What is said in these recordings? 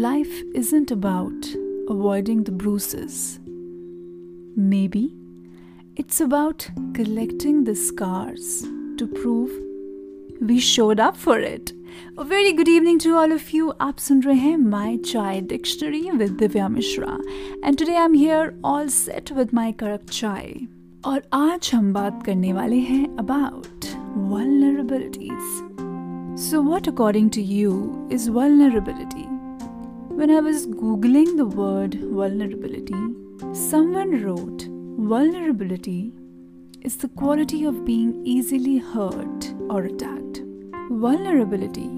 life isn't about avoiding the bruises. Maybe it's about collecting the scars to prove we showed up for it. A very good evening to all of you. आप सुन रहे हैं My Chai Dictionary with Divya Mishra. And today I'm here all set with my correct chai. और आज हम बात करने वाले हैं about vulnerabilities. So what according to you is vulnerability? when I was googling the word vulnerability, someone wrote vulnerability is the quality of being easily hurt or attacked. Vulnerability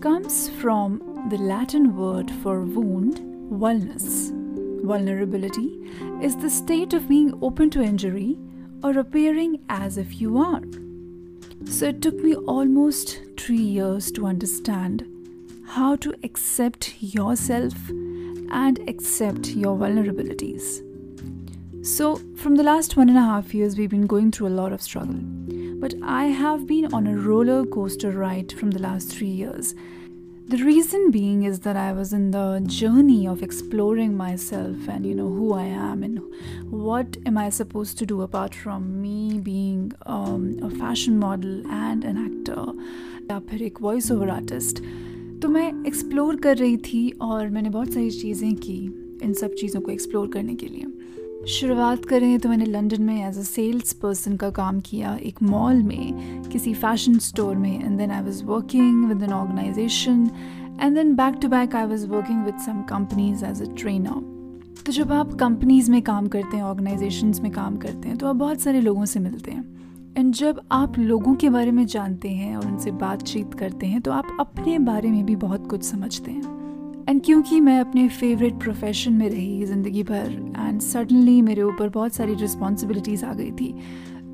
comes from the Latin word for wound, vulnus. Vulnerability is the state of being open to injury or appearing as if you are. So it took me almost three years to understand how to accept yourself and accept your vulnerabilities. So, from the last one and a half years, we've been going through a lot of struggle. But I have been on a roller coaster ride from the last three years. The reason being is that I was in the journey of exploring myself and, you know, who I am and what am I supposed to do apart from me being um, a fashion model and an actor, a voiceover artist. तो मैं explore कर रही थी और मैंने बहुत सारी चीज़ें की इन सब चीज़ों को एक्सप्लोर करने के लिए। शुरुआत करें तो मैंने लंदन में एज अ सेल्स पर्सन का काम किया एक मॉल में, किसी फ़ैशन स्टोर में and then I was working with an organisation and then back to back I was working with some companies as a trainer तो जब आप कंपनीज़ में काम करते हैं ऑर्गेनाइजेशंस में काम करते हैं तो आप बहुत सारे लोगों से मिलते हैं। एंड जब आप लोगों के बारे में जानते हैं और उनसे बातचीत करते हैं तो आप अपने बारे में भी बहुत कुछ समझते हैं। एंड क्योंकि मैं अपने फेवरेट प्रोफेशन में रही ज़िंदगी भर एंड सडनली मेरे ऊपर बहुत सारी रिस्पॉन्सिबिलिटीज़ आ गई थी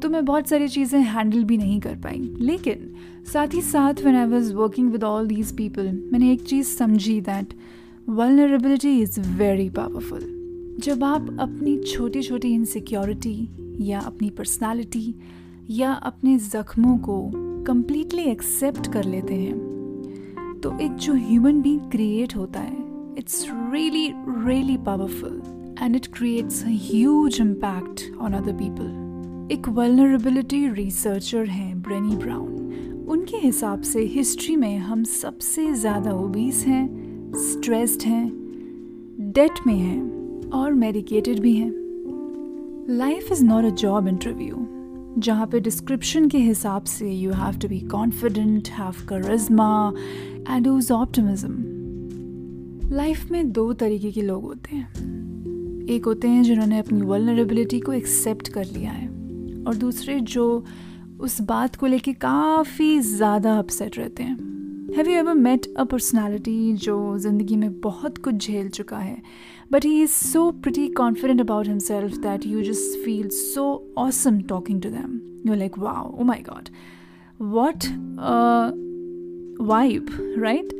तो मैं बहुत सारी चीज़ें हैंडल भी नहीं कर पाई। लेकिन साथ ही साथ when I was working with all these people मैंने एक चीज़ समझी that vulnerability is very powerful जब आप अपनी छोटी छोटी इनसिक्योरिटी या अपनी पर्सनालिटी या अपने ज़ख्मों को कम्प्लीटली एक्सेप्ट कर लेते हैं तो एक जो ह्यूमन बींग क्रिएट होता है it's really really powerful and it creates huge impact on other people एक वलनरेबिलिटी रिसर्चर हैं ब्रेनी ब्राउन उनके हिसाब से हिस्ट्री में हम सबसे ज़्यादा ओबीस हैं स्ट्रेस्ड हैं डेट में हैं और मेडिकेटेड भी हैं। Life is not a job interview जहाँ पे डिस्क्रिप्शन के हिसाब से you have to be confident have charisma and use optimism life में दो तरीके के लोग होते हैं। एक होते हैं जिन्होंने अपनी वलनरेबिलिटी को एक्सेप्ट कर लिया है, और दूसरे जो उस बात को लेके काफ़ी ज़्यादा अपसेट रहते हैं। Have you ever met a personality जो ज़िंदगी में बहुत कुछ झेल चुका है but he is so pretty confident about himself that you just feel so awesome talking to them you like wow oh my God what vibe right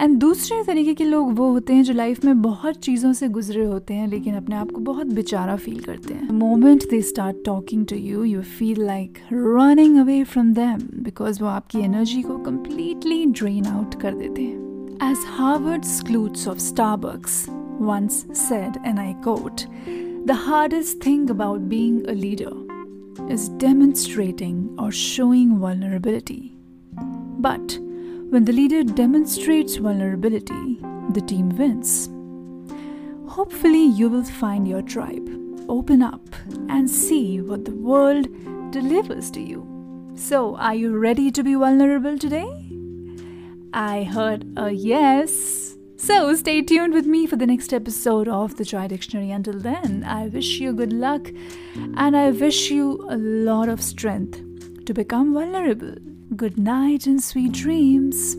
and दूसरे तरीके के लोग वो होते हैं जो लाइफ में बहुत चीज़ों से गुजरे होते हैं लेकिन अपने आप को बहुत बेचारा फील करते हैं moment they start talking to you you feel like running away from them because वो आपकी एनर्जी को कम्प्लीटली ड्रेन आउट कर देते हैं as Howard Schultz of Starbucks once said, and I quote, The hardest thing about being a leader is demonstrating or showing vulnerability. But when the leader demonstrates vulnerability, the team wins. Hopefully, you will find your tribe, open up, and see what the world delivers to you. So, are you ready to be vulnerable today? I heard a yes. So, stay tuned with me for the next episode of the Chai Dictionary. Until then, I wish you good luck and I wish you a lot of strength to become vulnerable. Good night and sweet dreams.